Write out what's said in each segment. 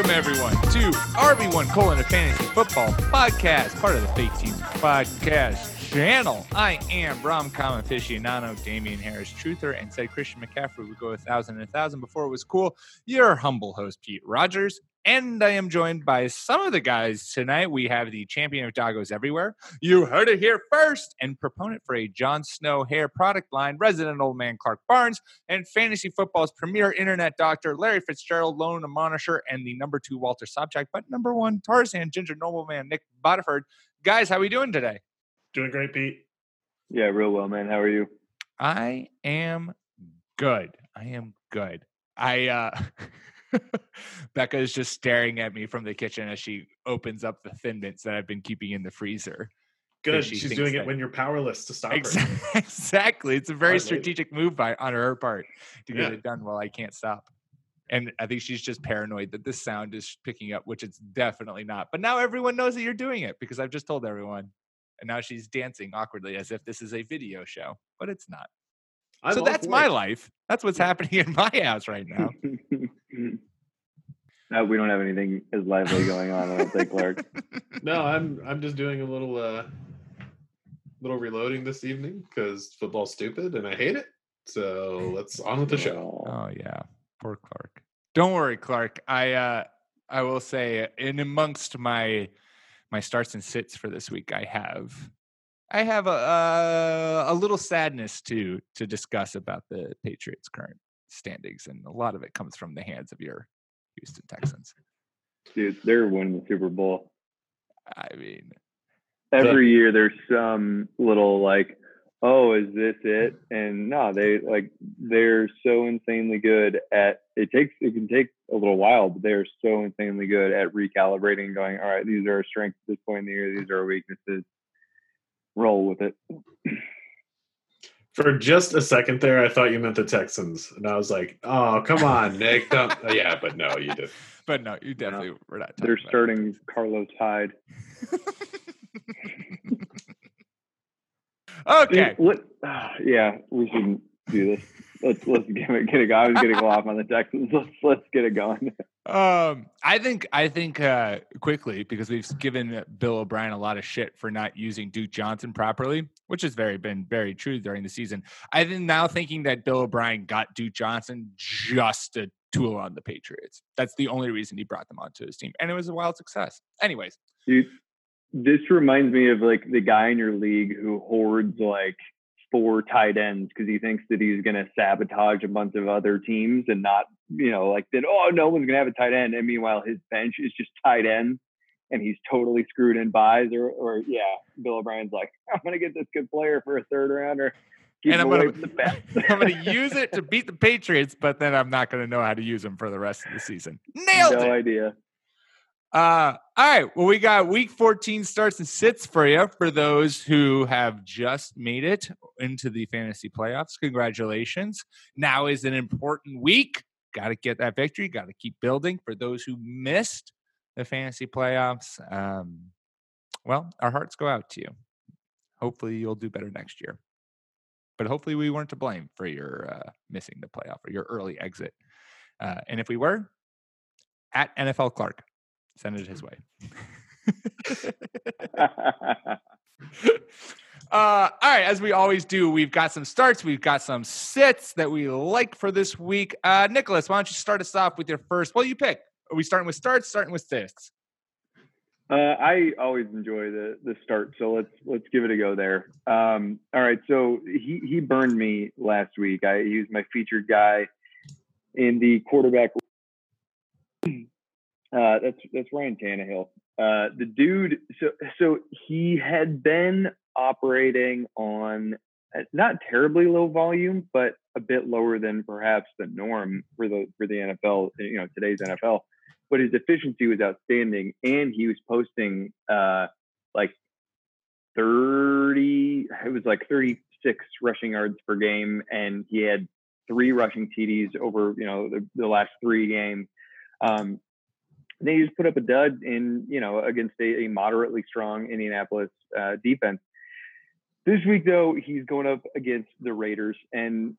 Welcome everyone to RB1 colon a fantasy football podcast, part of the Fake Teams podcast channel. I am Romcom aficionado Damien Harris Truther and said Christian McCaffrey would go a thousand and a thousand before it was cool. Your humble host Pete Rogers. And I am joined by some of the guys tonight. We have the champion of doggos everywhere. You heard it here first, and proponent for a Jon Snow hair product line, resident old man Clark Barnes, and fantasy football's premier internet doctor Larry Fitzgerald, lone admonisher, and the number two Walter Sobchak, but number one Tarzan ginger nobleman Nick Bodiford. Guys, how are we doing today? Doing great, Pete. Yeah, real well, man. How are you? I am good. I am good. I uh Becca is just staring at me from the kitchen as she opens up the thin mints that I've been keeping in the freezer. Good. she She's doing it when you're powerless to stop her. Exactly. exactly. It's a very Smart lady. strategic move by on her part to get Yeah. it done while I can't stop. And I think she's just paranoid that this sound is picking up, which it's definitely not. But now everyone knows that you're doing it because I've just told everyone. And now she's dancing awkwardly as if this is a video show, but it's not. I'm so that's my it. life. That's what's happening in my house right now. Uh, we don't have anything as lively going on, I don't think, Clark. No, I'm I'm just doing a little uh little reloading this evening because football's stupid and I hate it. So let's on with the show. Oh, Oh yeah, poor Clark. Don't worry, Clark. I uh I will say in amongst my my starts and sits for this week, I have I have a uh, a little sadness to to discuss about the Patriots' current standings, and a lot of it comes from the hands of your Houston Texans. dude, they're winning the Super Bowl. I mean, Every year there's some little like, oh, is this it? And no, they like they're so insanely good at it takes it can take a little while, but they're so insanely good at recalibrating going, all right, these are our strengths at this point in the year, these are our weaknesses. Roll with it. For just a second there, I thought you meant the Texans, and I was like, "Oh, come on, Nick." Don't... yeah, but no, you did. but no, you definitely were not. They're talking about starting Carlos Hyde. okay. Dude, what, ah, yeah, we shouldn't do this. Let's let's get it get it going. I was gonna go off on the Texans. Let's let's get it going. Um, I think I think uh, quickly because we've given Bill O'Brien a lot of shit for not using Duke Johnson properly, which has very been very true during the season. I think now thinking that Bill O'Brien got Duke Johnson just to tool on the Patriots. That's the only reason he brought them onto his team, and it was a wild success. Anyways, Dude, this reminds me of like the guy in your league who hoards like four tight ends because he thinks that he's gonna sabotage a bunch of other teams and not, you know, like that. Oh, no one's gonna have a tight end, and meanwhile his bench is just tight ends. And he's totally screwed in buys, or, or yeah, Bill O'Brien's like, I'm gonna get this good player for a third rounder. And I'm away gonna- the best. I'm going to use it to beat the Patriots, but then I'm not going to know how to use them for the rest of the season. Nailed no it. No idea. Uh, all right. Well, we got week 14 starts and sits for you for those who have just made it into the fantasy playoffs. Congratulations. Now is an important week. Got to get that victory. Got to keep building. For those who missed the fantasy playoffs, um, well, our hearts go out to you. Hopefully, you'll do better next year. But hopefully, we weren't to blame for your uh, missing the playoff or your early exit. Uh, and if we were, at NFL Clark, send it his way. Uh, all right, as we always do, we've got some starts, we've got some sits that we like for this week. Uh, Nicholas, why don't you start us off with your first? Well, you pick. Are we starting with starts? Starting with sits? Uh, I always enjoy the the start, so let's let's give it a go there. Um, all right, so he he burned me last week. I he was my featured guy in the quarterback. Uh, that's that's Ryan Tannehill. Uh, the dude, so so he had been operating on uh, not terribly low volume, but a bit lower than perhaps the norm for the for the NFL. You know, today's NFL. But his efficiency was outstanding, and he was posting uh, like thirty. It was like thirty six rushing yards per game, and he had three rushing TDs over you know the, the last three games. Um, they just put up a dud in you know against a, a moderately strong Indianapolis uh, defense. This week though, he's going up against the Raiders, and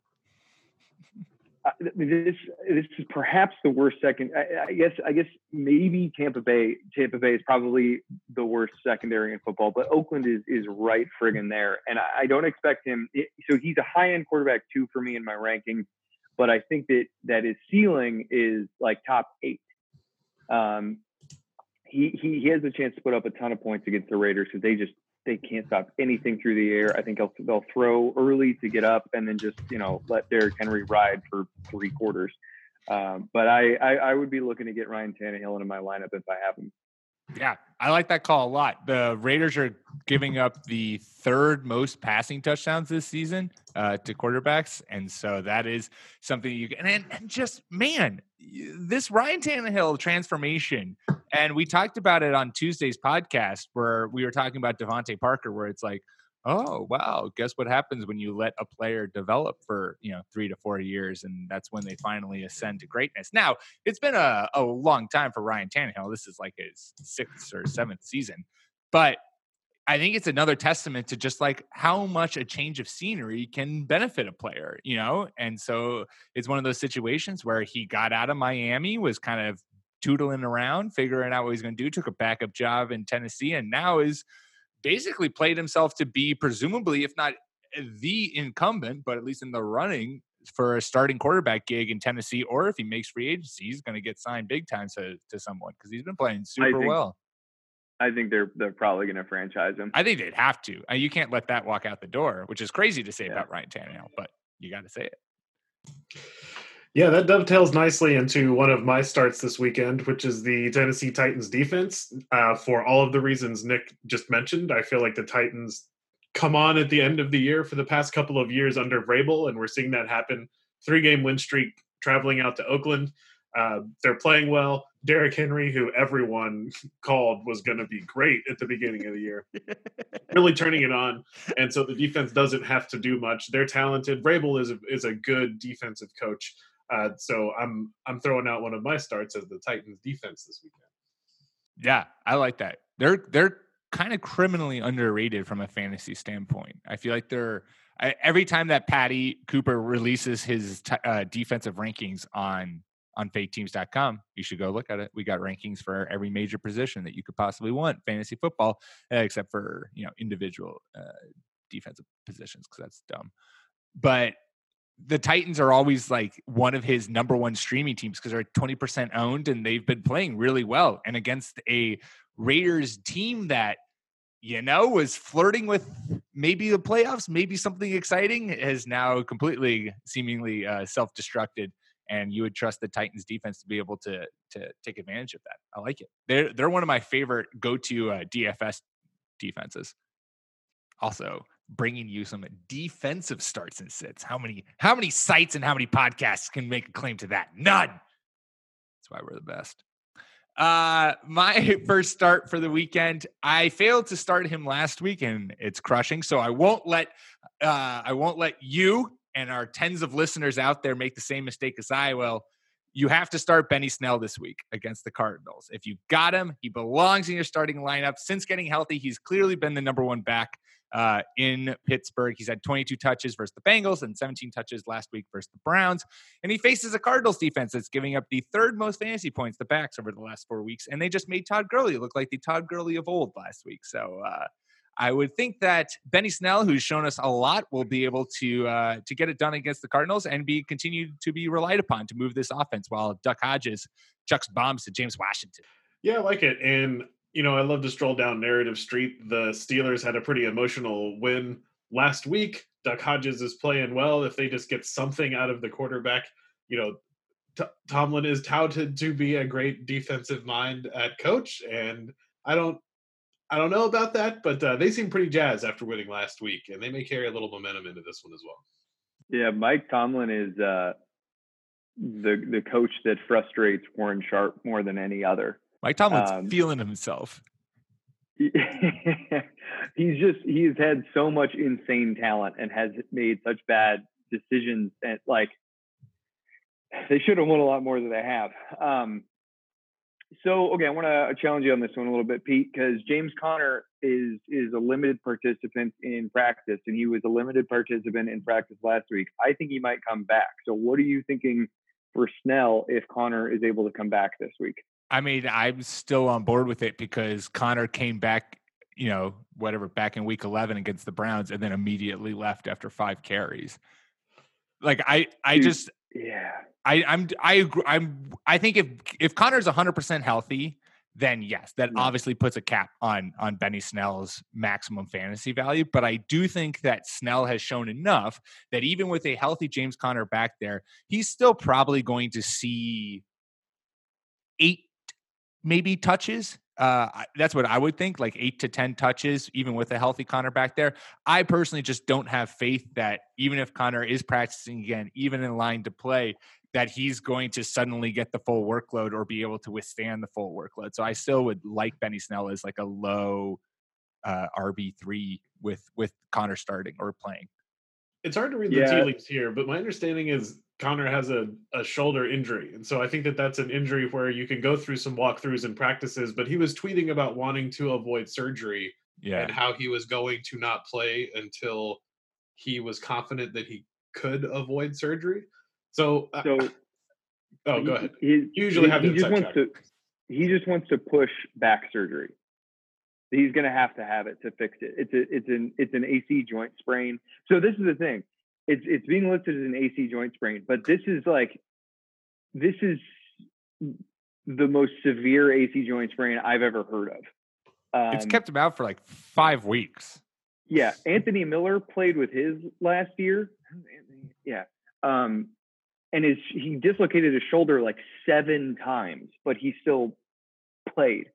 this this is perhaps the worst second. I, I, guess I guess maybe Tampa Bay. Tampa Bay is probably the worst secondary in football, but Oakland is is right friggin' there. And I, I don't expect him. It, so he's a high end quarterback too for me in my rankings, but I think that that his ceiling is like top eight. Um, he he he has a chance to put up a ton of points against the Raiders because they just they can't stop anything through the air. I think they'll, they'll throw early to get up and then just, you know, let Derrick Henry ride for three quarters. Um, but I, I, I, would be looking to get Ryan Tannehill into my lineup if I have him. Yeah, I like that call a lot. The Raiders are giving up the third most passing touchdowns this season uh, to quarterbacks, and so that is something you can. And, and just man, this Ryan Tannehill transformation, and we talked about it on Tuesday's podcast where we were talking about DeVante Parker, where it's like, oh wow guess what happens when you let a player develop for you know three to four years and that's when they finally ascend to greatness now it's been a, a long time for ryan Tannehill. this is like his sixth or seventh season but i think it's another testament to just like how much a change of scenery can benefit a player you know and so it's one of those situations where he got out of miami was kind of tootling around figuring out what he's going to do took a backup job in tennessee and now is basically played himself to be presumably, if not the incumbent, but at least in the running for a starting quarterback gig in Tennessee, or if he makes free agency, he's going to get signed big time to to someone because he's been playing super think, well. I think they're they're probably going to franchise him. I think they'd have to. Uh, you can't let that walk out the door, which is crazy to say yeah. about Ryan Tannehill, but you got to say it. Yeah, that dovetails nicely into one of my starts this weekend, which is the Tennessee Titans defense. Uh, for all of the reasons Nick just mentioned, I feel like the Titans come on at the end of the year for the past couple of years under Vrabel, and we're seeing that happen. Three game win streak traveling out to Oakland. Uh, they're playing well. Derrick Henry, who everyone called was going to be great at the beginning of the year, really turning it on. And so the defense doesn't have to do much. They're talented. Vrabel is a, is a good defensive coach. Uh, so I'm I'm throwing out one of my starts as the Titans defense this weekend. Yeah, I like that. They're they're kind of criminally underrated from a fantasy standpoint. I feel like they're every time that Patty Cooper releases his t- uh, defensive rankings on on faketeams.com, you should go look at it. We got rankings for every major position that you could possibly want fantasy football, uh, except for you know individual uh, defensive positions because that's dumb. But the Titans are always like one of his number one streaming teams because they're 20% owned and they've been playing really well. And against a Raiders team that, you know, was flirting with maybe the playoffs, maybe something exciting, has now completely seemingly uh, self destructed. And you would trust the Titans defense to be able to to take advantage of that. I like it. They're they're one of my favorite go to uh, DFS defenses. Also, bringing you some defensive starts and sits. How many how many sites and how many podcasts can make a claim to that? None. That's why we're the best. Uh my first start for the weekend, I failed to start him last week and it's crushing, so I won't let uh I won't let you and our tens of listeners out there make the same mistake as I will. You have to start Benny Snell this week against the Cardinals. If you got him, he belongs in your starting lineup. Since getting healthy, he's clearly been the number one back uh, in Pittsburgh. He's had 22 touches versus the Bengals and 17 touches last week versus the Browns. And he faces a Cardinals defense that's giving up the third most fantasy points, the backs, over the last four weeks. And they just made Todd Gurley look like the Todd Gurley of old last week. So, uh, I would think that Benny Snell, who's shown us a lot, will be able to uh, to get it done against the Cardinals and be continued to be relied upon to move this offense while Duck Hodges chucks bombs to James Washington. Yeah, I like it. And you know, I love to stroll down narrative street. The Steelers had a pretty emotional win last week. Duck Hodges is playing well. If they just get something out of the quarterback, you know, T- Tomlin is touted to be a great defensive mind at coach, and I don't, I don't know about that, but uh, they seem pretty jazzed after winning last week, and they may carry a little momentum into this one as well. Yeah, Mike Tomlin is uh, the the coach that frustrates Warren Sharp more than any other. Mike Tomlin's um, feeling himself. he's just he's had so much insane talent and has made such bad decisions and like they should have won a lot more than they have. Um, so okay, I want to uh, challenge you on this one a little bit, Pete, because James Conner is is a limited participant in practice, and he was a limited participant in practice last week. I think he might come back. So, what are you thinking for Snell if Conner is able to come back this week? I mean, I'm still on board with it because Conner came back, you know, whatever, back in week 11 against the Browns, and then immediately left after five carries. Like I, I Dude, just yeah. I, I'm I agree. I'm I think if if Conner's 100 percent healthy, then yes, that yeah. obviously puts a cap on on Benny Snell's maximum fantasy value. But I do think that Snell has shown enough that even with a healthy James Conner back there, he's still probably going to see eight maybe touches uh, that's what I would think, like eight to 10 touches, even with a healthy Conner back there. I personally just don't have faith that even if Conner is practicing again, even in line to play, that he's going to suddenly get the full workload or be able to withstand the full workload. So I still would like Benny Snell as like a low uh, RB3 with, with Conner starting or playing. It's hard to read yeah. the tea leaves here, but my understanding is Conner has a, a shoulder injury. And so I think that that's an injury where you can go through some walkthroughs and practices, but he was tweeting about wanting to avoid surgery yeah. and how he was going to not play until he was confident that he could avoid surgery. So, uh, so oh, go ahead. He, usually he, have he just wants to he just wants to push back surgery. He's going to have to have it to fix it. It's a, it's an it's an AC joint sprain. So this is the thing it's it's being listed as an AC joint sprain, but this is like this is the most severe AC joint sprain I've ever heard of. Um, it's kept him out for like five weeks. Yeah, Anthony Miller played with his last year. Yeah, um, and his he dislocated his shoulder like seven times, but he still played.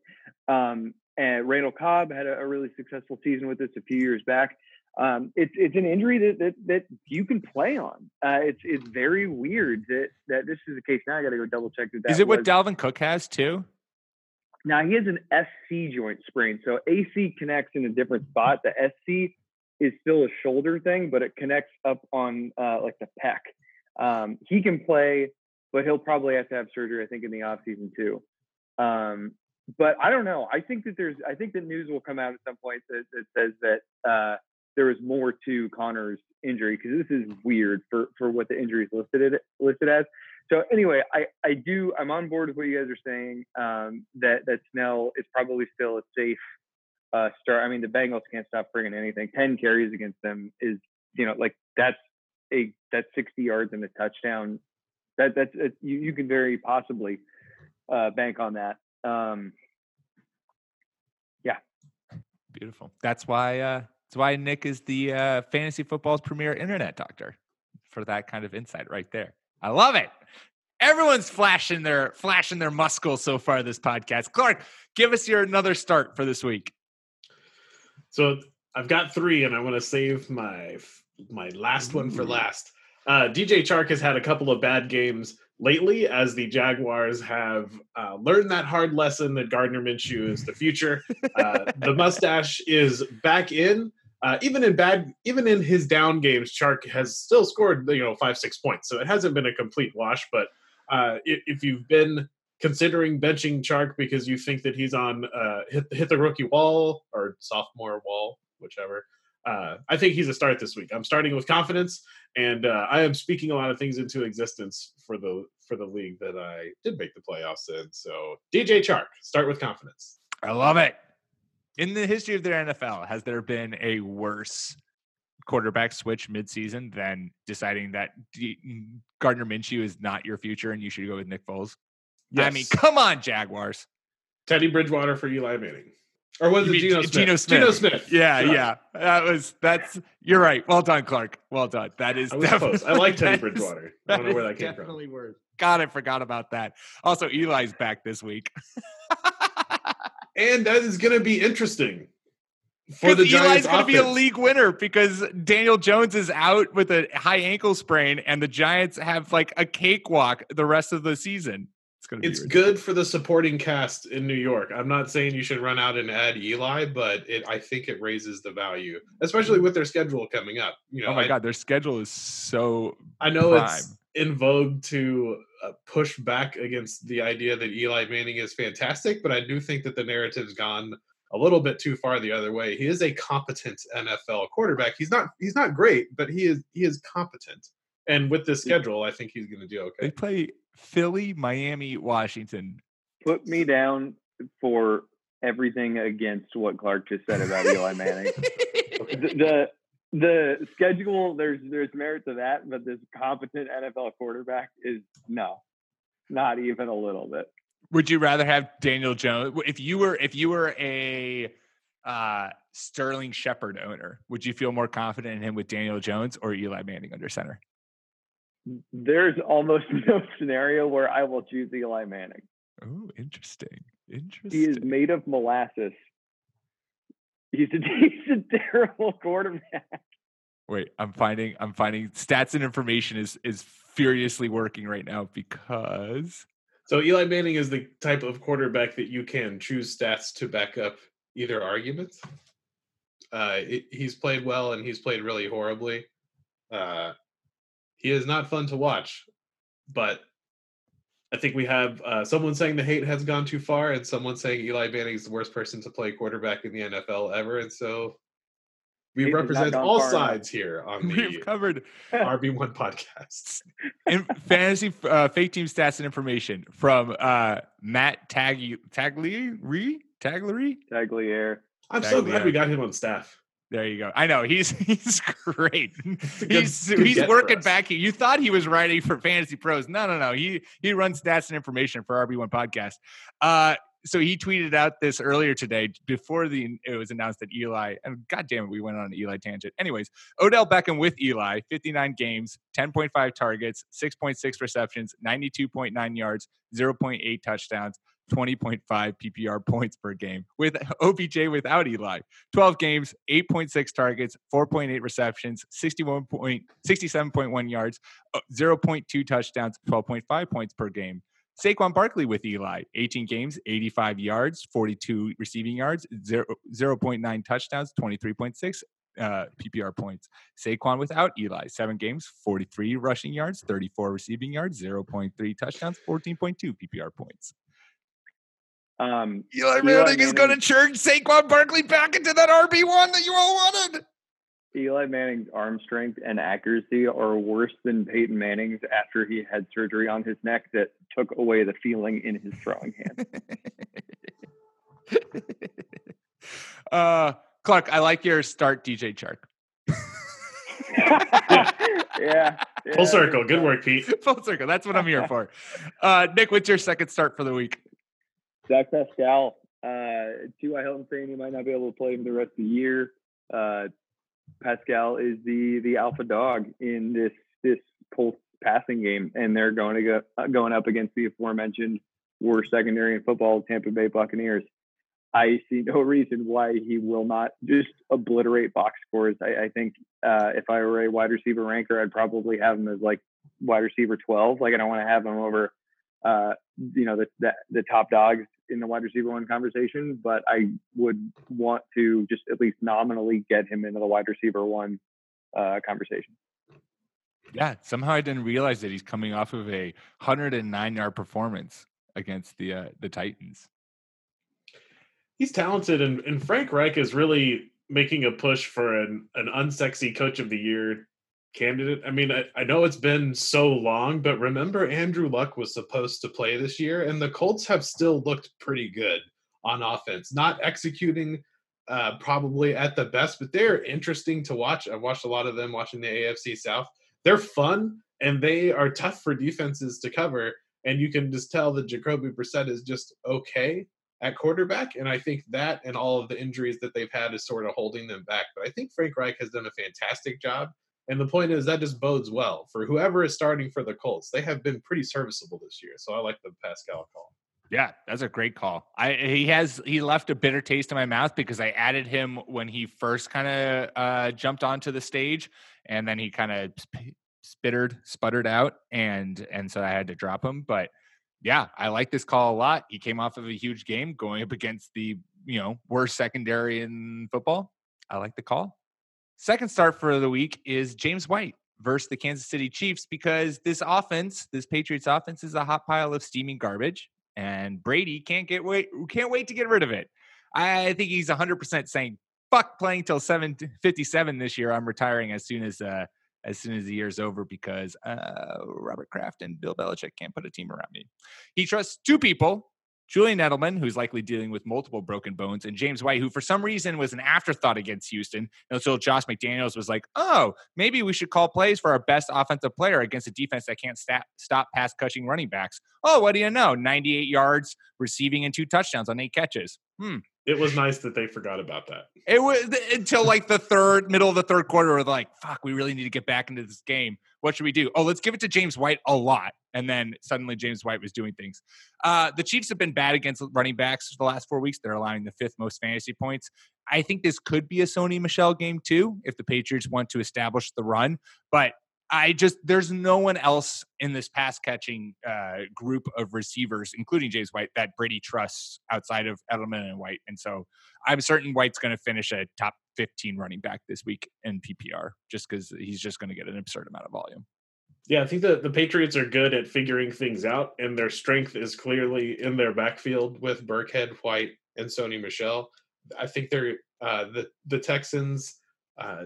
Um, and Randall Cobb had a, a, really successful season with this a few years back um, it's it's an injury that, that that you can play on. Uh, it's it's very weird that that this is the case. Now I got to go double check that. Is it what Dalvin Cook has too? Now he has an SC joint sprain, so AC connects in a different spot. The SC is still a shoulder thing, but it connects up on uh, like the pec. Um, he can play, but he'll probably have to have surgery. I think in the off season too. Um, but I don't know. I think that there's. I think the news will come out at some point that, that says that uh, there was more to Conner's injury because this is weird for for what the injury is listed listed as. So anyway, I I do I'm on board with what you guys are saying. Um, that that Snell is probably still a safe uh, start. I mean, the Bengals can't stop bringing anything. Ten carries against them is you know like that's a that's 60 yards and a touchdown. That that's you you can very possibly uh, bank on that. Um, yeah. Beautiful. That's why uh, that's why Nick is the uh, fantasy football's premier internet doctor for that kind of insight right there. I love it. Everyone's flashing their flashing their muscles so far this podcast. Clark, give us your another start for this week. So I've got three, and I want to save my my last one for last. Uh, DJ Chark has had a couple of bad games lately as the Jaguars have uh, learned that hard lesson that Gardner Minshew is the future. Uh, the mustache is back in. Uh, even in bad, even in his down games, Chark has still scored you know five six points. So it hasn't been a complete wash. But uh, if, if, you've been considering benching Chark because you think that he's on uh, hit hit the rookie wall or sophomore wall, whichever, uh, I think he's a start this week. I'm starting with confidence, and uh, I am speaking a lot of things into existence for the for the league that I did make the playoffs in. So DJ Chark, start with confidence. I love it. In the history of their NFL, has there been a worse quarterback switch midseason than deciding that D- Gardner Minshew is not your future and you should go with Nick Foles? Yes. I mean, come on, Jaguars. Teddy Bridgewater for Eli Manning. Or was you it Geno Smith? Geno Smith? Geno Smith. Yeah, yeah. That was that's you're right. Well done, Clark. Well done. That is I, was close. I like Teddy Bridgewater. I don't know where that came definitely from. Definitely worse. God, I forgot about that. Also, Eli's back this week. and that is going to be interesting for the Eli's Giants. going to be a league winner because Daniel Jones is out with a high ankle sprain, and the Giants have like a cakewalk the rest of the season. It's going to. It's good for the supporting cast in New York. I'm not saying you should run out and add Eli, but it I think it raises the value, especially with their schedule coming up. You know, Oh my I, God, their schedule is so. I know prime. it's in vogue to uh, push back against the idea that Eli Manning is fantastic, but I do think that the narrative's gone a little bit too far the other way. He is a competent NFL quarterback. He's not he's not great, but he is he is competent. And with this schedule, I think he's going to do okay. They play Philly, Miami, Washington. Put me down for everything against what Clark just said about Eli Manning. the, the the schedule there's there's merit to that, but this competent NFL quarterback is no, not even a little bit. Would you rather have Daniel Jones if you were if you were a uh, Sterling Shepard owner? Would you feel more confident in him with Daniel Jones or Eli Manning under center? There's almost no scenario where I will choose Eli Manning. Oh, interesting. Interesting. He is made of molasses. He's a, he's a terrible quarterback. Wait, I'm finding I'm finding stats and information is is furiously working right now because So Eli Manning is the type of quarterback that you can choose stats to back up either argument. Uh, it, he's played well and he's played really horribly. Uh, he is not fun to watch, but I think we have uh, someone saying the hate has gone too far, and someone saying Eli Manning is the worst person to play quarterback in the NFL ever, and so we Hate represent all far enough. sides here on we've the covered RB One podcasts. in fantasy uh, fake team stats and information from uh, Matt Tagli Taglieri Taglieri. Tagliere. I'm so glad we got him on staff. There you go. I know he's he's great. he's he's working back. You thought he was writing for Fantasy Pros. No, no, no. He he runs stats and information for RB1 podcast. Uh, so he tweeted out this earlier today before the it was announced that Eli and God damn it, we went on an Eli tangent. Anyways, Odell Beckham with Eli, 59 games, 10.5 targets, 6.6 receptions, 92.9 yards, 0.8 touchdowns. 20.5 PPR points per game with OBJ without Eli. 12 games, 8.6 targets, 4.8 receptions, 61 point, 67.1 yards, uh, 0.2 touchdowns, 12.5 points per game. Saquon Barkley with Eli, 18 games, 85 yards, 42 receiving yards, 0, 0.9 touchdowns, 23.6 uh, PPR points. Saquon without Eli, seven games, 43 rushing yards, 34 receiving yards, 0.3 touchdowns, 14.2 PPR points. Um, Eli Eli Manning is going to Manning- churn Saquon Barkley back into that RB one that you all wanted. Eli Manning's arm strength and accuracy are worse than Peyton Manning's after he had surgery on his neck that took away the feeling in his throwing hand. uh, Clark, I like your start, DJ Chark. yeah, Full yeah, circle. Good work, Pete. Full circle. That's what I'm here for. Uh, Nick, what's your second start for the week? Zach Pascal. Uh, I Hilton saying he might not be able to play him the rest of the year. Uh, Pascal is the the alpha dog in this this Colts passing game, and they're going to go uh, going up against the aforementioned worst secondary in football, Tampa Bay Buccaneers. I see no reason why he will not just obliterate box scores. I, I think uh, if I were a wide receiver ranker, I'd probably have him as like wide receiver twelve. Like I don't want to have him over, uh, you know, the, the the top dogs in the wide receiver one conversation, but I would want to just at least nominally get him into the wide receiver one uh, conversation. Yeah, somehow I didn't realize that he's coming off of a 109 yard performance against the uh, the Titans. He's talented, and, and Frank Reich is really making a push for an, an unsexy coach of the year candidate. I mean, I, I know it's been so long, but remember Andrew Luck was supposed to play this year, and the Colts have still looked pretty good on offense. Not executing uh, probably at the best, but they're interesting to watch. I've watched a lot of them watching the AFC South. They're fun and they are tough for defenses to cover. And you can just tell that Jacoby Brissett is just okay at quarterback. And I think that and all of the injuries that they've had is sort of holding them back. But I think Frank Reich has done a fantastic job. And the point is that just bodes well for whoever is starting for the Colts. They have been pretty serviceable this year, so I like the Pascal call. Yeah, that's a great call. I he has he left a bitter taste in my mouth because I added him when he first kind of uh, jumped onto the stage, and then he kind of sp- spittered, sputtered out, and and so I had to drop him. But yeah, I like this call a lot. He came off of a huge game going up against the you know worst secondary in football. I like the call. Second start for the week is James White versus the Kansas City Chiefs because this offense, this Patriots offense, is a hot pile of steaming garbage and Brady can't get wait can't wait to get rid of it. I think he's 100% saying fuck playing till 757 this year. I'm retiring as soon as uh as soon as the year's over because uh, Robert Kraft and Bill Belichick can't put a team around me. He trusts two people Julian Edelman, who's likely dealing with multiple broken bones, and James White, who for some reason was an afterthought against Houston. And until Josh McDaniels was like, oh, maybe we should call plays for our best offensive player against a defense that can't stop pass catching running backs. Oh, what do you know? 98 yards receiving and two touchdowns on eight catches. Hmm. It was nice that they forgot about that. It was until like the third, middle of the third quarter, we're like, fuck, we really need to get back into this game. What should we do? Oh, let's give it to James White a lot. And then suddenly James White was doing things. Uh, the Chiefs have been bad against running backs for the last four weeks. They're allowing the fifth most fantasy points. I think this could be a Sony Michel game too, if the Patriots want to establish the run. But I just there's no one else in this pass catching uh, group of receivers, including James White, that Brady trusts outside of Edelman and White, and so I'm certain White's going to finish a top 15 running back this week in PPR, just because he's just going to get an absurd amount of volume. Yeah, I think that the Patriots are good at figuring things out, and their strength is clearly in their backfield with Burkhead, White, and Sony Michel. I think they're uh, the the Texans uh,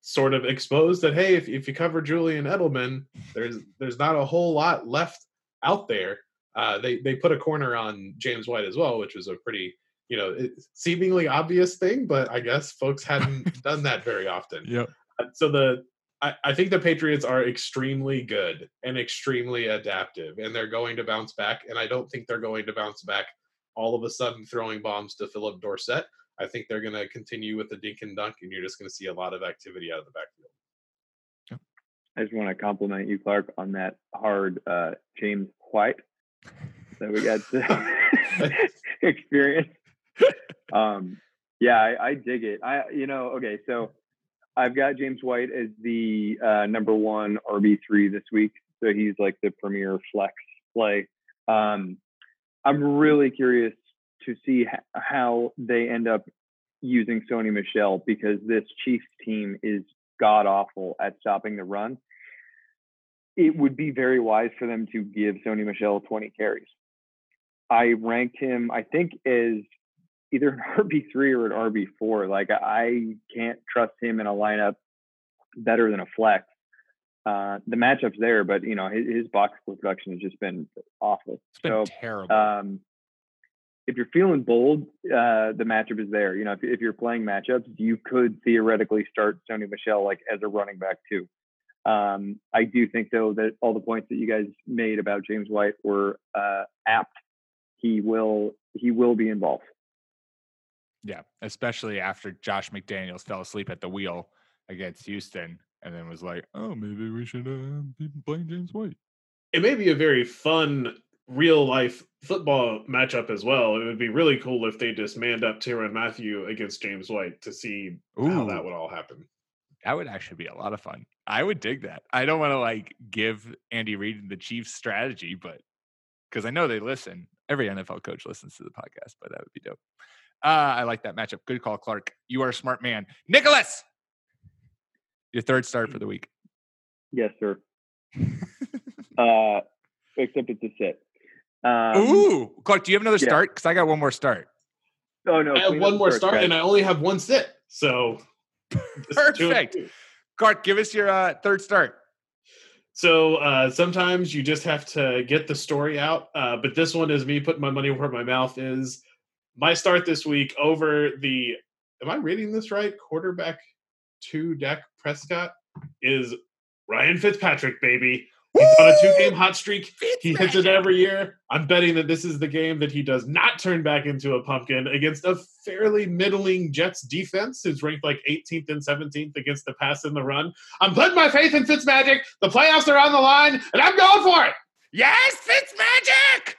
sort of exposed that hey, if, if you cover Julian Edelman, there's there's not a whole lot left out there. Uh, they they put a corner on James White as well, which was a pretty you know seemingly obvious thing, but I guess folks hadn't done that very often. Yep. Uh, so the I, I think the Patriots are extremely good and extremely adaptive, and they're going to bounce back. And I don't think they're going to bounce back all of a sudden throwing bombs to Phillip Dorsett. I think they're going to continue with the dink and dunk, and you're just going to see a lot of activity out of the backfield. I just want to compliment you, Clark, on that hard uh, James White that we got to experience. Um, yeah, I, I, dig it. I, you know, okay, so I've got James White as the uh, number one RB three this week, so he's like the premier flex play. Um, I'm really curious to see how they end up using Sony Michel because this Chiefs team is god awful at stopping the run. It would be very wise for them to give Sony Michel 20 carries. I ranked him, I think, as either an RB3 or an RB4. Like, I can't trust him in a lineup better than a flex. Uh, the matchup's there, but you know his, his box production has just been awful. It's been so, terrible. Um, if you're feeling bold, uh, the matchup is there. You know, if, if you're playing matchups, you could theoretically start Sony Michel like as a running back too. Um, I do think though that all the points that you guys made about James White were uh, apt. He will he will be involved. Yeah, especially after Josh McDaniels fell asleep at the wheel against Houston, and then was like, "Oh, maybe we should uh, be playing James White." It may be a very fun real life football matchup as well. It would be really cool if they just manned up Tyrann Mathieu against James White to see Ooh, how that would all happen. That would actually be a lot of fun. I would dig that. I don't want to like give Andy Reid the Chiefs strategy, but because I know they listen. Every NFL coach listens to the podcast, but that would be dope. Uh, I like that matchup. Good call, Clark. You are a smart man. Nicholas, your third start for the week. Yes, sir. uh, except it's a sit. Um, Ooh, Clark, do you have another yeah. start? Because I got one more start. Oh no, I have one more start, and I only have one sit. So perfect. Clark, give us your uh, third start. So uh, sometimes you just have to get the story out, uh, but this one is me putting my money where my mouth is. My start this week over the. Am I reading this right? Quarterback two Dak Prescott is Ryan Fitzpatrick, baby. He's on a two-game hot streak. He hits it every year. I'm betting that this is the game that he does not turn back into a pumpkin against a fairly middling Jets defense, who's ranked like 18th and 17th against the pass and the run. I'm putting my faith in Fitzmagic. The playoffs are on the line, and I'm going for it. Yes, Fitzmagic.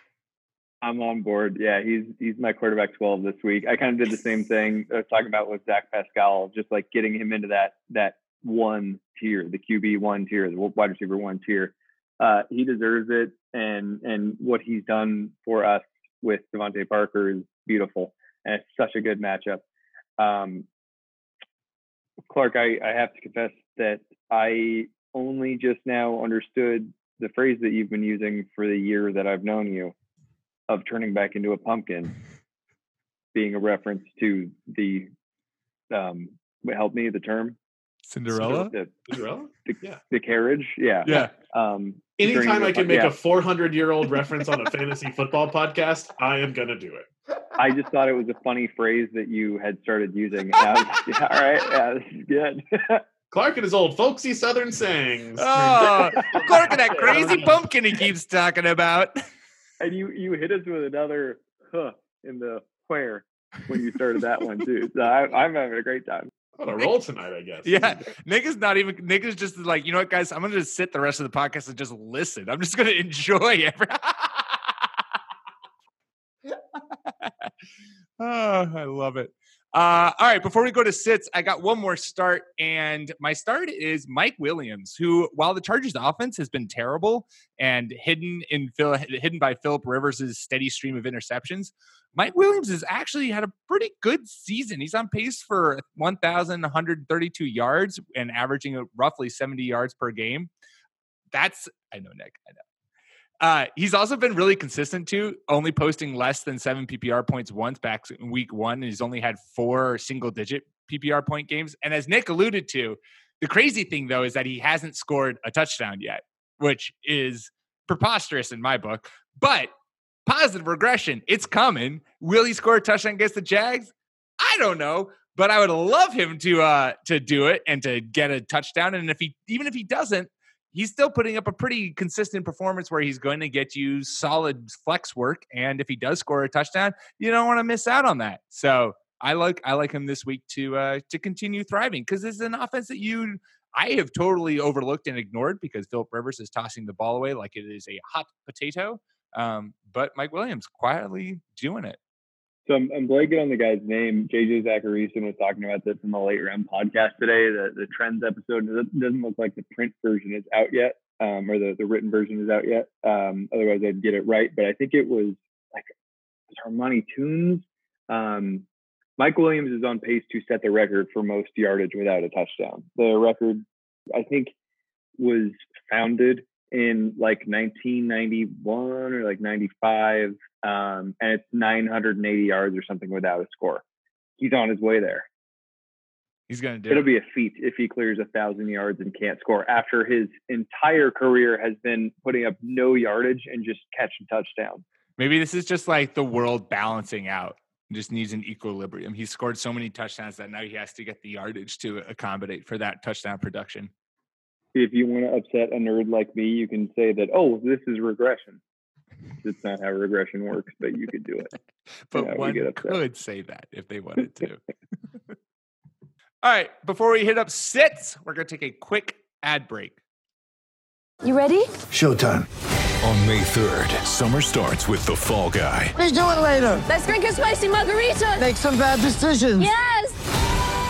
I'm on board. Yeah, he's he's my quarterback 12 this week. I kind of did the same thing uh, I was talking about with Zach Pascal, just like getting him into that that one tier, the QB one tier, the wide receiver one tier. Uh, he deserves it, and and what he's done for us with DeVante Parker is beautiful, and it's such a good matchup. Um, Clark, I, I have to confess that I only just now understood the phrase that you've been using for the year that I've known you of turning back into a pumpkin being a reference to the um help me the term Cinderella. the, Cinderella? the, Yeah. the carriage yeah Yeah. um Anytime I into can make yeah. a 400 year old reference on a fantasy football podcast, I am going to do it. I just thought it was a funny phrase that you had started using. Was, yeah, all right, yeah, this is good. Clark and his old folksy southern sayings. Oh, Clark and that crazy pumpkin he keeps talking about. and you you hit us with another huh in the where when you started that one too. So I, I'm having a great time. On a roll tonight, I guess. Yeah, Nick is not even. Nick is just like, you know what, guys? I'm gonna just sit the rest of the podcast and just listen. I'm just gonna enjoy every. oh, I love it. Uh, all right, before we go to sits, I got one more start, and my start is Mike Williams, who, while the Chargers' offense has been terrible and hidden in Phil, hidden by Philip Rivers' steady stream of interceptions, Mike Williams has actually had a pretty good season. He's on pace for 1,132 yards and averaging roughly 70 yards per game. That's I know, Nick. I know. Uh, he's also been really consistent too, only posting less than seven PPR points once back in week one. And he's only had four single digit PPR point games. And as Nick alluded to, the crazy thing though is that he hasn't scored a touchdown yet, which is preposterous in my book. But positive regression, it's coming. Will he score a touchdown against the Jags? I don't know, but I would love him to uh to do it and to get a touchdown. And if he even if he doesn't, he's still putting up a pretty consistent performance where he's going to get you solid flex work. And if he does score a touchdown, you don't want to miss out on that. So I like I like him this week to uh to continue thriving because this is an offense that you I have totally overlooked and ignored because Philip Rivers is tossing the ball away like it is a hot potato. Um, but Mike Williams quietly doing it. So I'm, I'm blanking on the guy's name. JJ Zachariason was talking about this in the late round podcast today. The the trends episode doesn't look like the print version is out yet, um, or the, the written version is out yet. Um, otherwise, I'd get it right. But I think it was like it was Armani Tunes. Um, Mike Williams is on pace to set the record for most yardage without a touchdown. The record, I think, was founded in like 1991 or like 95 um, and it's 980 yards or something without a score he's on his way there He's gonna do it'll it. be a feat if he clears a thousand yards and can't score after his entire career has been putting up no yardage and just catching touchdowns Maybe this is just like the world balancing out. He just needs an equilibrium. He's scored so many touchdowns that now he has to get the yardage to accommodate for that touchdown production. if you want to upset a nerd like me you can say that oh this is regression it's not how regression works but you could do it But Yeah, we one could say that if they wanted to. All right, before we hit up sits, we're going to take a quick ad break. You ready? Showtime. On May 3rd, summer starts with The Fall Guy. Let's do it later. Let's drink a spicy margarita. Make some bad decisions. Yes.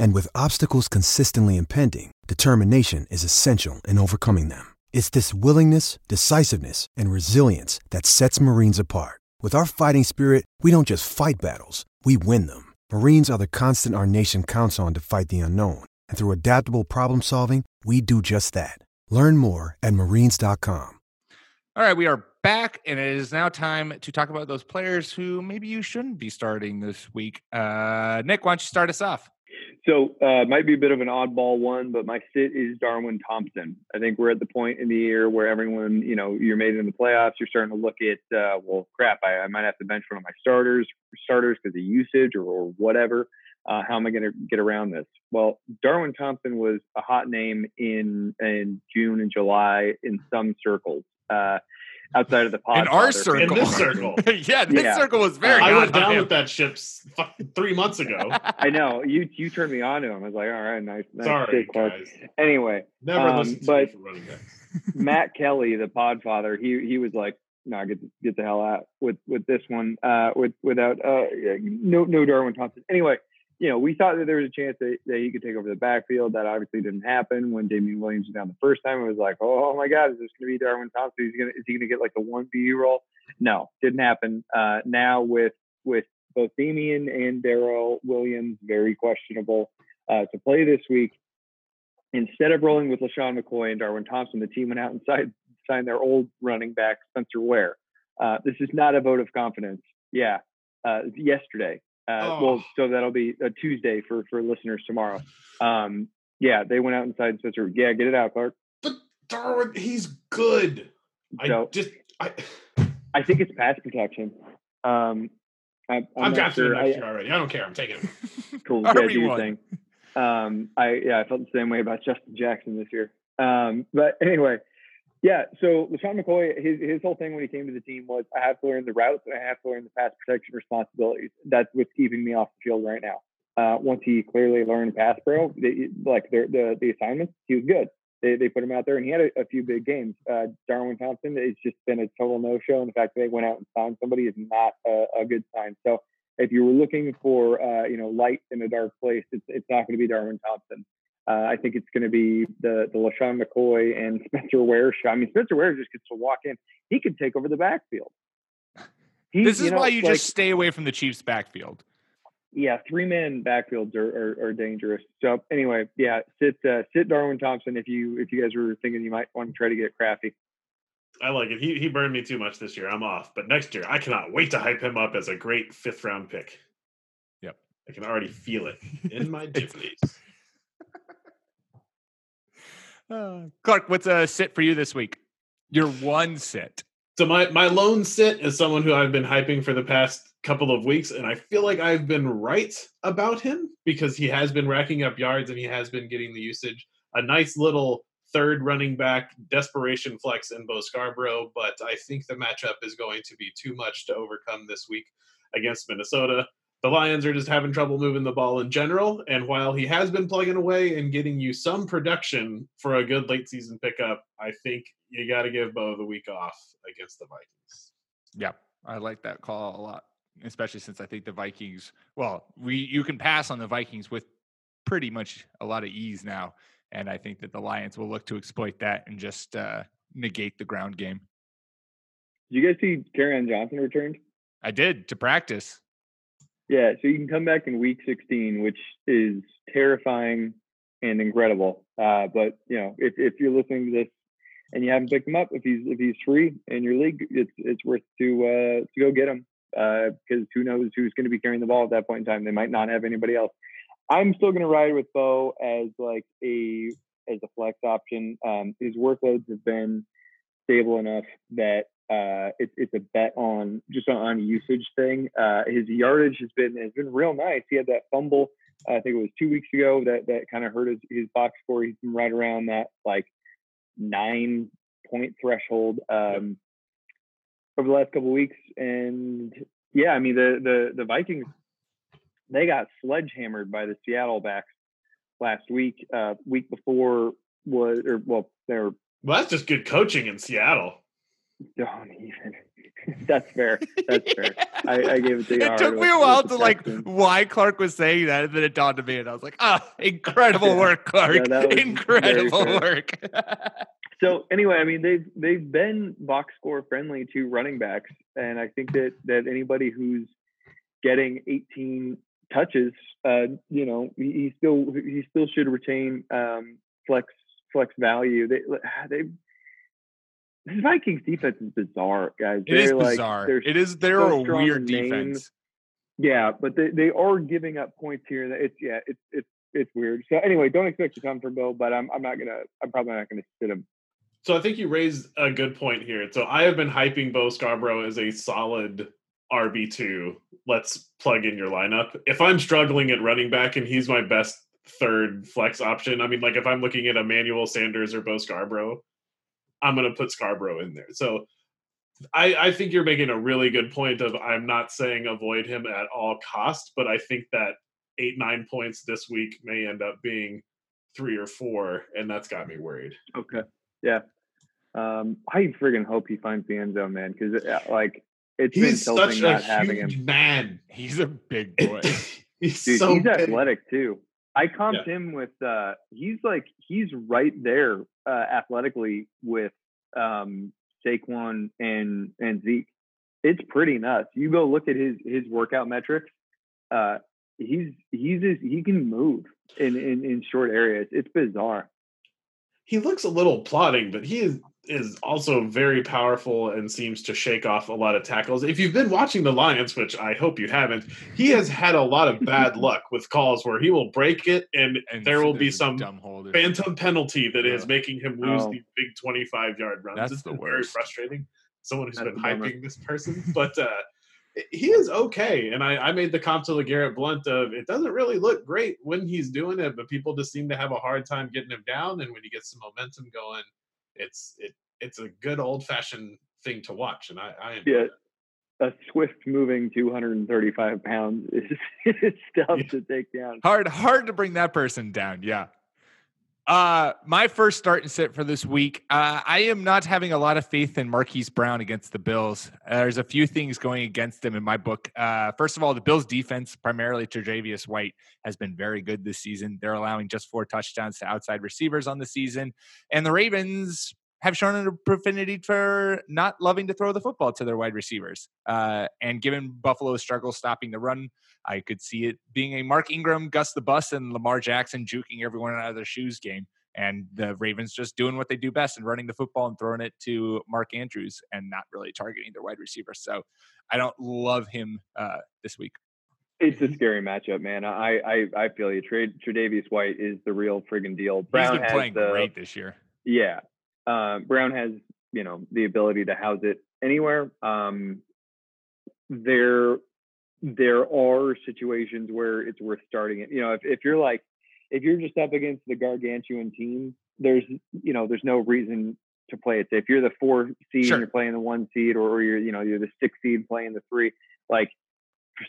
And with obstacles consistently impending, determination is essential in overcoming them. It's this willingness, decisiveness, and resilience that sets Marines apart. With our fighting spirit, we don't just fight battles, we win them. Marines are the constant our nation counts on to fight the unknown. And through adaptable problem solving, we do just that. Learn more at marines.com. All right, we are back, and it is now time to talk about those players who maybe you shouldn't be starting this week. Uh, Nick, why don't you start us off? So uh, might be a bit of an oddball one, but my sit is Darwin Thompson. I think we're at the point in the year where everyone, you know, you're made in the playoffs. You're starting to look at, uh, well, crap, I, I, might have to bench one of my starters, starters because of usage or, or whatever. Uh, how am I going to get around this? Well, Darwin Thompson was a hot name in in June and July in some circles. Uh, outside of the pod. In our circle. In this circle. yeah, this Yeah. circle was very. I went down with that ship fucking three months ago. I know you you turned me on to him. I was like, all right, nice, nice Sorry, shit, guys. Anyway, Never Um, listen to but- me for running backs. Matt Kelly, the Podfather, he he was like, no, get get the hell out with with this one, uh, with without uh, no no Darwin Thompson. Anyway, you know, we thought that there was a chance that, that he could take over the backfield. That obviously didn't happen when Damien Williams was down the first time. It was like, oh, my God, is this going to be Darwin Thompson? Is he he gonna get like the one B role? No, didn't happen. Uh, now with with both Damian and Darrel Williams very questionable uh, to play this week. Instead of rolling with LeSean McCoy and Darwin Thompson, the team went out and signed, signed their old running back, Spencer Ware. Uh, this is not a vote of confidence. Yeah, uh, yesterday. Uh, Oh. Well, so that'll be a Tuesday for for listeners tomorrow. Um, yeah, they went out and signed Spencer. Yeah, get it out, Clark. But Darwin, he's good. I So just I I think it's pass protection. Um, I, I'm, I'm drafting sure. him next I- year already. I don't care. I'm taking him. Cool. Yeah, do your thing. Um, I yeah, I felt the same way about Justin Jackson this year. Um, but anyway, yeah. So LeSean McCoy, his his whole thing when he came to the team was I have to learn the routes and I have to learn the pass protection responsibilities. That's what's keeping me off the field right now. Uh, once he clearly learned pass pro, they, like the the the assignments, he was good. They, they put him out there and he had a, a few big games. Uh, Darwin Thompson, it's just been a total no show. And the fact that they went out and signed somebody is not a, a good sign. So if you were looking for uh, you know light in a dark place, it's it's not going to be Darwin Thompson. Uh, I think it's going to be the the LeSean McCoy and Spencer Ware show. I mean, Spencer Ware just gets to walk in; he could take over the backfield. He- This is you know, why you like, just stay away from the Chiefs' backfield. yeah, three man backfields are, are, are dangerous. So anyway, yeah, sit uh, sit Darwin Thompson if you if you guys were thinking you might want to try to get crafty. I like it. He he burned me too much this year. I'm off. But next year, I cannot wait to hype him up as a great fifth round pick. Yep. I can already feel it in my It's- jifflies. Clark, what's a sit for you this week? Your one sit. So my my lone sit is someone who I've been hyping for the past couple of weeks, and I feel like I've been right about him because he has been racking up yards and he has been getting the usage. A nice little third running back desperation flex in Bo Scarborough, but I think the matchup is going to be too much to overcome this week against Minnesota. The Lions are just having trouble moving the ball in general, and while he has been plugging away and getting you some production for a good late season pickup, I think you got to give Bo the week off against the Vikings. Yeah, I like that call a lot, especially since I think the Vikings. Well, we you can pass on the Vikings with pretty much a lot of ease now, and I think that the Lions will look to exploit that and just uh, negate the ground game. Did you guys see Kerryon Johnson returned? I did to practice. Yeah, so you can come back in week 16, which is terrifying and incredible. Uh, but you know, if, if you're listening to this and you haven't picked him up, if he's if he's free in your league, it's it's worth to uh, to go get him because who knows who's going to be carrying the ball at that point in time? They might not have anybody else. I'm still going to ride with Bo as like a as a flex option. Um, his workloads have been stable enough that uh, it, it's a bet on just on, usage thing. Uh, his yardage has been has been real nice. He had that fumble, uh, I think it was two weeks ago, that that kind of hurt his, his box score. He's been right around that like nine point threshold um, over the last couple of weeks. And yeah, I mean the the the Vikings they got sledgehammered by the Seattle backs last week. Uh, week before was or well they were Well, that's just good coaching in Seattle. don't even. That's fair. That's fair. I, I gave it to you. It took me a while to like why Clark was saying that, and then it dawned on me, and I was like, "Ah, incredible Yeah. work, Clark! Yeah, that was very incredible work." So anyway, I mean they've they've been box score friendly to running backs, and I think that that anybody who's getting 18 touches, uh, you know, he, he still he still should retain um, flex flex value. They ah, they this Vikings defense is bizarre, guys. It is They're, like, bizarre. they're It is. They're so a weird in defense. names. Yeah, but they, they are giving up points here. That It's yeah, it's it's it's weird. So anyway, don't expect a ton from Bill, but I'm I'm not gonna I'm probably not gonna sit him. So I think you raised a good point here. So I have been hyping Bo Scarborough as a solid RB two. Let's plug in your lineup. If I'm struggling at running back and he's my best third flex option, I mean, like if I'm looking at Emmanuel Sanders or Bo Scarborough, I'm going to put Scarborough in there. So I, I think you're making a really good point of I'm not saying avoid him at all cost, but I think that eight nine points this week may end up being three or four, and that's got me worried. Okay. Yeah. Um, I friggin' hope he finds the end zone, man, because like it's been tilting such a not having him. huge man. He's a big boy. he's Dude, so he's big. athletic too. I comped him with uh he's like he's right there uh athletically with um Saquon and and Zeke. It's pretty nuts. You go look at his his workout metrics. Uh he's he's just, he can move in, in in short areas. It's bizarre. He looks a little plodding, but he is is also very powerful and seems to shake off a lot of tackles. If you've been watching the Lions, which I hope you haven't, he has had a lot of bad luck with calls where he will break it and, And there will be some dumb hold. phantom penalty that is Yeah. making him lose Oh. these big 25 yard runs. That's it's the been very worst. frustrating. Someone who's That's been a bummer. hyping this person, but uh, he is okay. And I, I made the comp to LeGarrette Blunt of it doesn't really look great when he's doing it, but people just seem to have a hard time getting him down. And when he gets some momentum going, it's it it's a good old fashioned thing to watch. And I, I enjoy Yeah. it. A swift moving 235 pounds is it's tough Yeah. to take down. Hard, hard to bring that person down. Yeah. Uh, my first start and sit for this week. Uh, I am not having a lot of faith in Marquise Brown against the Bills. Uh, there's a few things going against him in my book. Uh, first of all, the Bills' defense, primarily Tre'Davious White, has been very good this season. They're allowing just four touchdowns to outside receivers on the season, and the Ravens have shown an affinity for not loving to throw the football to their wide receivers. Uh, and given Buffalo's struggle stopping the run, I could see it being a Mark Ingram, Gus the Bus, and Lamar Jackson juking everyone out of their shoes game. And the Ravens just doing what they do best and running the football and throwing it to Mark Andrews and not really targeting their wide receivers. So I don't love him uh, this week. It's a scary matchup, man. I I, I feel you. Trade Tre'Davious White is the real friggin' deal. Brown He's been has playing the, great this year. Yeah, uh, Brown has you know the ability to house it anywhere. Um, there there are situations where it's worth starting it. You know, if if you're like if you're just up against the gargantuan team, there's you know there's no reason to play it. If you're the four seed Sure. and you're playing the one seed, or, or you're you know you're the six seed playing the three, like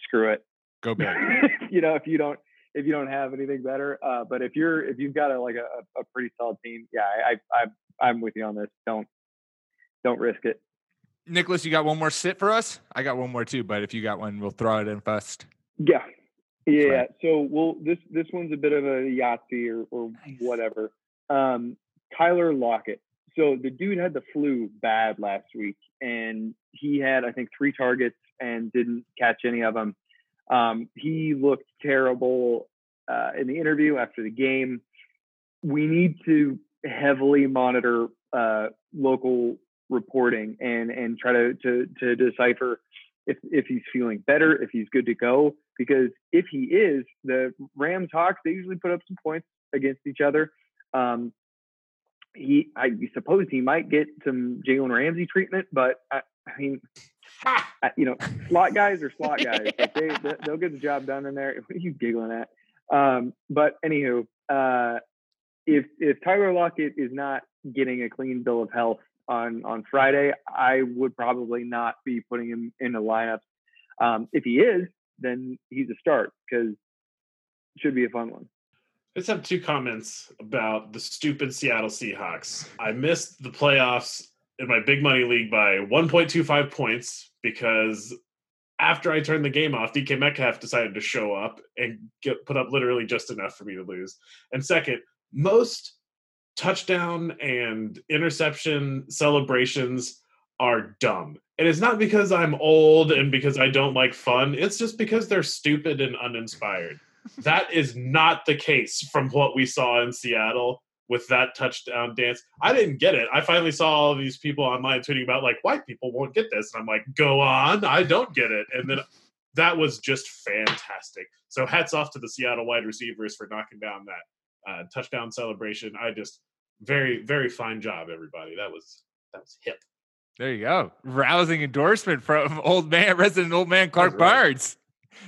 screw it. Go big. you know, if you don't if you don't have anything better. Uh, but if you're if you've got a like a, a pretty solid team, yeah, I, I I I'm with you on this. Don't don't risk it. Nicholas, you got one more sit for us? I got one more too, but if you got one, we'll throw it in first. Yeah. Yeah. right. So we'll this this one's a bit of a Yahtzee or, or Nice. whatever. Um Tyler Lockett. So the dude had the flu bad last week and he had I think three targets and didn't catch any of them. Um, he looked terrible uh, in the interview after the game. We need to heavily monitor uh, local reporting and and try to, to to decipher if if he's feeling better, if he's good to go. Because if he is, the Rams Hawks they usually put up some points against each other. Um, he, I suppose he might get some Jalen Ramsey treatment, but I, I mean, you know, slot guys are slot guys. Like they they- they'll get the job done in there. What are you giggling at? Um, but anywho, uh, if if Tyler Lockett is not getting a clean bill of health on on Friday, I would probably not be putting him in the lineup. Um, if he is, then he's a start because it should be a fun one. I just have two comments about the stupid Seattle Seahawks. I missed the playoffs in my big money league by 1.25 points because after I turned the game off, DK Metcalf decided to show up and get put up literally just enough for me to lose. And second, most touchdown and interception celebrations are dumb. And it's not because I'm old and because I don't like fun. It's just because they're stupid and uninspired. that is not the case from what we saw in Seattle with that touchdown dance. I didn't get it. I finally saw all these people online tweeting about like white people won't get this, and I'm like, go on, I don't get it. And then that was just fantastic. So hats off to the Seattle wide receivers for knocking down that uh, touchdown celebration. I just very very fine job, everybody. That was that was hip. There you go. Rousing endorsement from old man, resident old man Clark That's right. Barnes.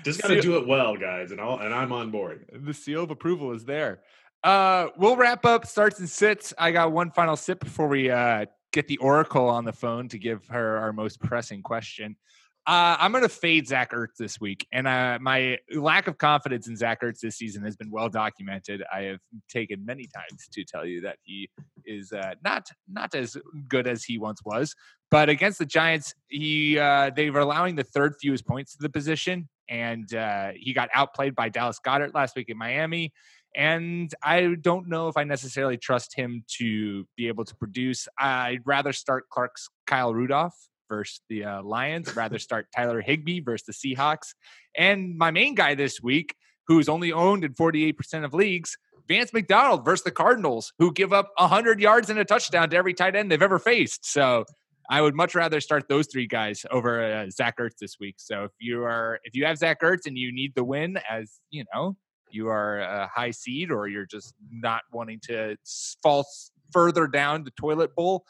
Just got to do it well, guys, and I'll, and I'm on board. The seal of approval is there. Uh, we'll wrap up starts and sits. I got one final sip before we uh, get the Oracle on the phone to give her our most pressing question. Uh, I'm going to fade Zach Ertz this week, and uh, my lack of confidence in Zach Ertz this season has been well documented. I have taken many times to tell you that he is uh, not not as good as he once was. But against the Giants, he uh, they were allowing the third fewest points to the position, and uh, he got outplayed by Dallas Goedert last week in Miami. And I don't know if I necessarily trust him to be able to produce. I'd rather start Clark's Kyle Rudolph versus the uh, Lions, rather start Tyler Higbee versus the Seahawks. And my main guy this week, who's only owned in 48% of leagues, Vance McDonald versus the Cardinals, who give up 100 yards and a touchdown to every tight end they've ever faced. So I would much rather start those three guys over uh, Zach Ertz this week. So if you are if you have Zach Ertz and you need the win, as you know, you are a high seed or you're just not wanting to fall further down the toilet bowl,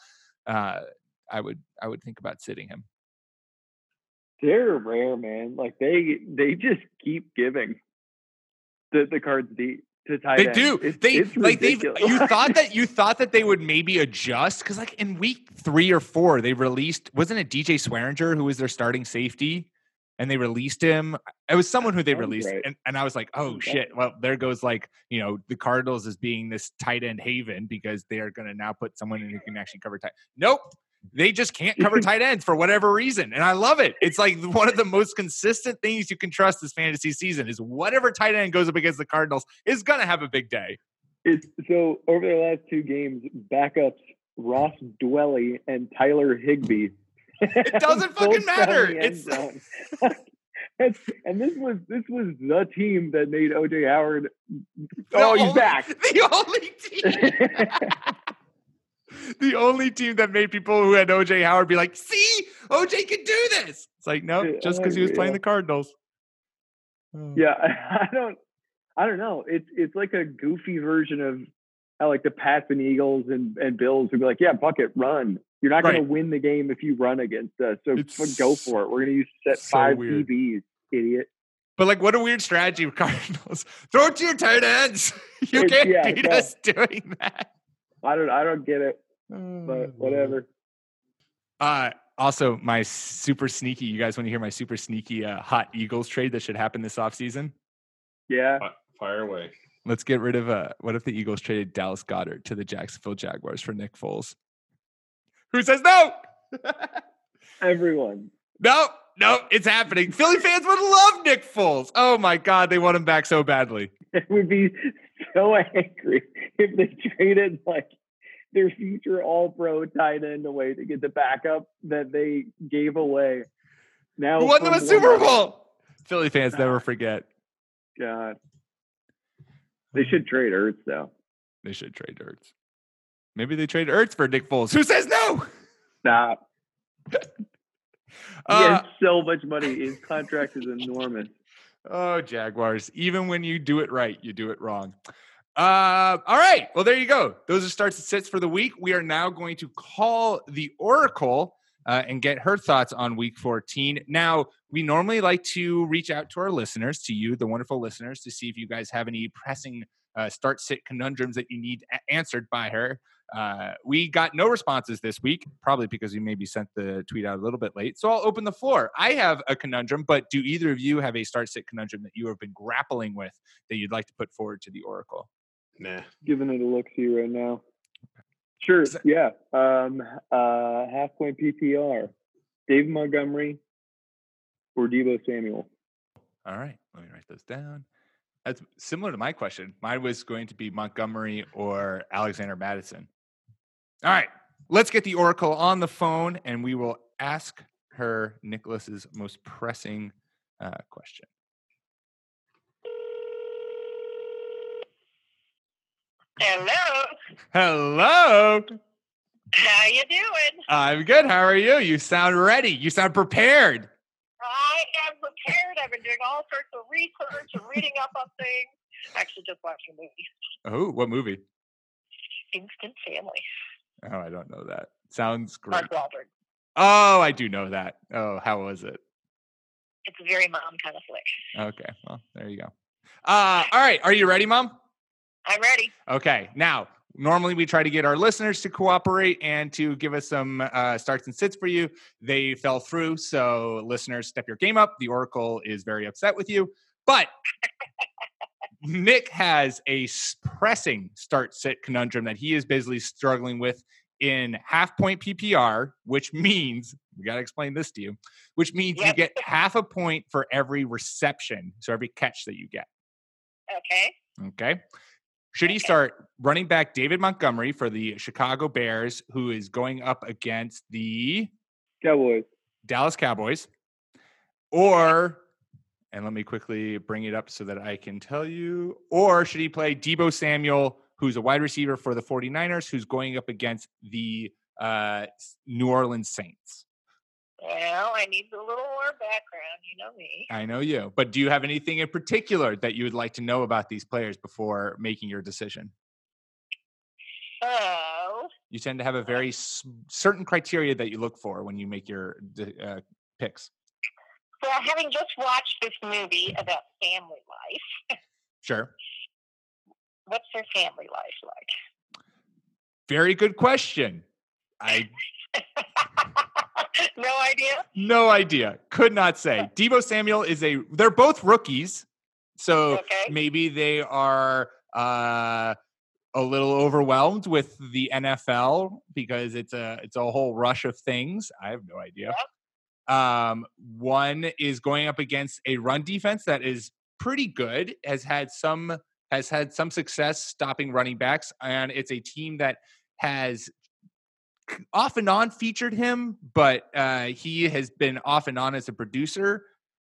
uh, I would I would think about sitting him. They're rare, man. Like they they just keep giving the the cards deep to tight They ends. do. It's, they it's like they you thought that you thought that they would maybe adjust because like in week three or four they released wasn't it DJ Swearinger who was their starting safety and they released him. It was someone who they released and, and I was like, oh shit. Well, there goes like you know the Cardinals as being this tight end haven because they are going to now put someone in who can actually cover tight. Nope. They just can't cover tight ends for whatever reason. And I love it. It's like one of the most consistent things you can trust this fantasy season is whatever tight end goes up against the Cardinals is going to have a big day. It's so over the last two games, backups Ross Dwelley and Tyler Higbee. It doesn't fucking matter. found the end It's- and, and this was this was the team that made OJ Howard. Oh, he's only- back. The only team. the only team that made people who had OJ Howard be like, see, OJ can do this. It's like, no, just because he was playing the Cardinals. Oh. yeah, I don't, I don't know. It's it's like a goofy version of how like the Pats and Eagles and, and Bills would be like, yeah, bucket, run. You're not going to win the game if you run against us. So It's go for it. We're going to use set so five weird. DBs, idiot. But like, what a weird strategy with Cardinals. Throw it to your tight ends. You It's- can't yeah, beat no. us doing that. I don't, I don't get it, Oh, but whatever. Uh, also, my super sneaky. You guys want to hear my super sneaky uh, hot Eagles trade that should happen this offseason? Yeah. Fi- Fire away. Let's get rid of uh what if the Eagles traded Dallas Goedert to the Jacksonville Jaguars for Nick Foles? Who says no? Everyone. no, no, it's happening. Philly fans would love Nick Foles. Oh my god, they want him back so badly. They would be so angry if they traded like their future all pro tight end away to get the backup that they gave away. Now Who won them a Super Bowl? Philly fans never ah. forget. God. They should trade Ertz though. They should trade Ertz. Maybe they trade Ertz for Nick Foles. Who says no? Stop. He Uh, has so much money. His contract is enormous. Oh, Jaguars. Even when you do it right, you do it wrong. Uh, all right. Well, there you go. Those are starts and sits for the week. We are now going to call the Oracle uh, and get her thoughts on week 14. Now, we normally like to reach out to our listeners, to you, the wonderful listeners, to see if you guys have any pressing uh, start sit conundrums that you need answered by her. Uh, we got no responses this week, probably because we maybe sent the tweet out a little bit late. So I'll open the floor. I have a conundrum, but do either of you have a start sit conundrum that you have been grappling with that you'd like to put forward to the Oracle? Nah. Giving it a look see right now. Sure. That- Yeah. Um uh half point PPR. Dave Montgomery or Deebo Samuel. All right, let me write those down. That's similar to my question. Mine was going to be Montgomery or Alexander Mattison. All right, let's get the Oracle on the phone and we will ask her Nicholas's most pressing uh, question. Hello. Hello. How you doing? I'm good. How are you? You sound ready. You sound prepared. I am prepared. I've been doing all sorts of research and reading up on things. Actually, just watched a movie, Oh, what movie? Instant Family. Oh, I don't know that. Sounds great. Mark Wahlberg. Oh, I do know that. Oh, how was it? It's a very mom kind of flick. Okay. Well, there you go. Uh, all right. Are you ready, Mom? I'm ready. Okay. Now, normally we try to get our listeners to cooperate and to give us some uh, starts and sits for you. They fell through. So, listeners, step your game up. The Oracle is very upset with you. But Nick has a pressing start sit conundrum that he is basically struggling with in half point PPR, which means we got to explain this to you, which means you get half a point for every reception. So, every catch that you get. Okay. Okay. Should he start running back David Montgomery for the Chicago Bears, who is going up against the Cowboys. Dallas Cowboys? Or, and let me quickly bring it up so that I can tell you, or should he play Deebo Samuel, who's a wide receiver for the 49ers, who's going up against the uh, New Orleans Saints? Well, I need a little more background. You know me. I know you, but do you have anything in particular that you would like to know about these players before making your decision? So, you tend to have a very s- certain criteria that you look for when you make your uh, picks. So having just watched this movie about family life, Sure. what's their family life like? Very good question. I no idea. no idea. Could not say. Deebo Samuel is a. They're both rookies, so Okay. maybe they are uh, a little overwhelmed with the NFL because it's a it's a whole rush of things. I have no idea. Um, one is going up against a run defense that is pretty good, has had some has had some success stopping running backs, and it's a team that has off and on featured him, but uh, he has been off and on as a producer.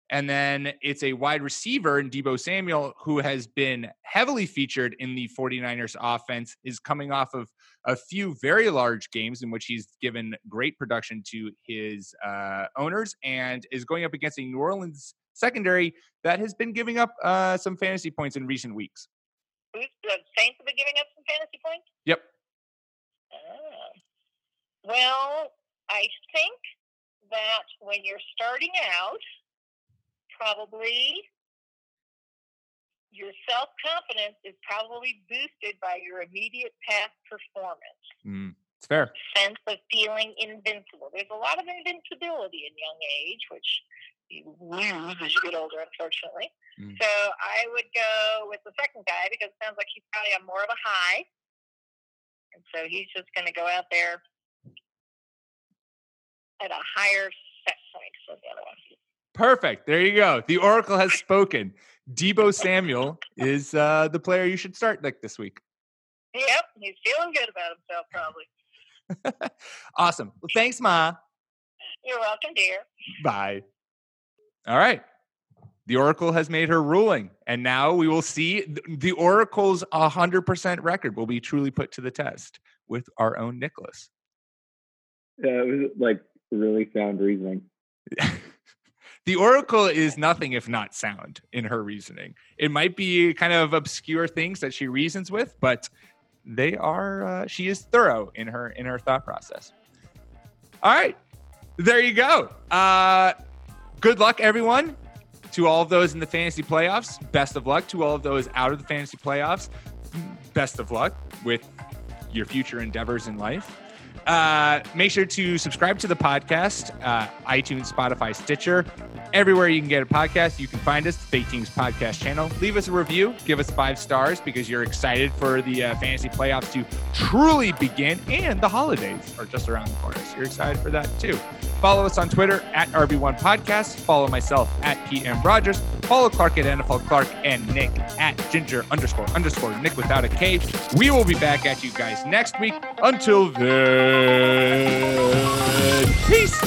And then it's a wide receiver in Deebo Samuel who has been heavily featured in the 49ers offense, is coming off of a few very large games in which he's given great production to his uh, owners and is going up against a New Orleans secondary that has been giving up uh, some fantasy points in recent weeks. Who's the Saints have been giving up some fantasy points? Yep. Oh. Well, I think that when you're starting out, probably your self confidence is probably boosted by your immediate past performance. Mm, it's fair. Sense of feeling invincible. There's a lot of invincibility in young age, which you lose as you get older, unfortunately. Mm. So I would go with the second guy because it sounds like he's probably on more of a high. And so he's just going to go out there at a higher set point than the other one. Perfect. There you go. The Oracle has spoken. Deebo Samuel is uh, the player you should start like this week. Yep, he's feeling good about himself, probably. awesome. Well, thanks, Ma. You're welcome, dear. Bye. All right. The Oracle has made her ruling, and now we will see the Oracle's 100% record will be truly put to the test with our own Nicholas. Yeah, it was like really sound reasoning. the Oracle is nothing if not sound in her reasoning. It might be kind of obscure things that she reasons with, but they are uh, she is thorough in her in her thought process. All right, there you go. Uh, good luck, everyone. To all of those in the fantasy playoffs, best of luck. To all of those out of the fantasy playoffs, best of luck with your future endeavors in life. Uh, make sure to subscribe to the podcast, uh, iTunes, Spotify, Stitcher, everywhere you can get a podcast. You can find us, the Fake Teams Podcast channel. Leave us a review, give us five stars because you're excited for the uh, fantasy playoffs to truly begin, and the holidays are just around the corner. So you're excited for that too. Follow us on Twitter at RB1 Podcast. Follow myself at PM Rogers. Follow Clark at NFL Clark and Nick at Ginger underscore underscore Nick without a K. We will be back at you guys next week. Until then, peace.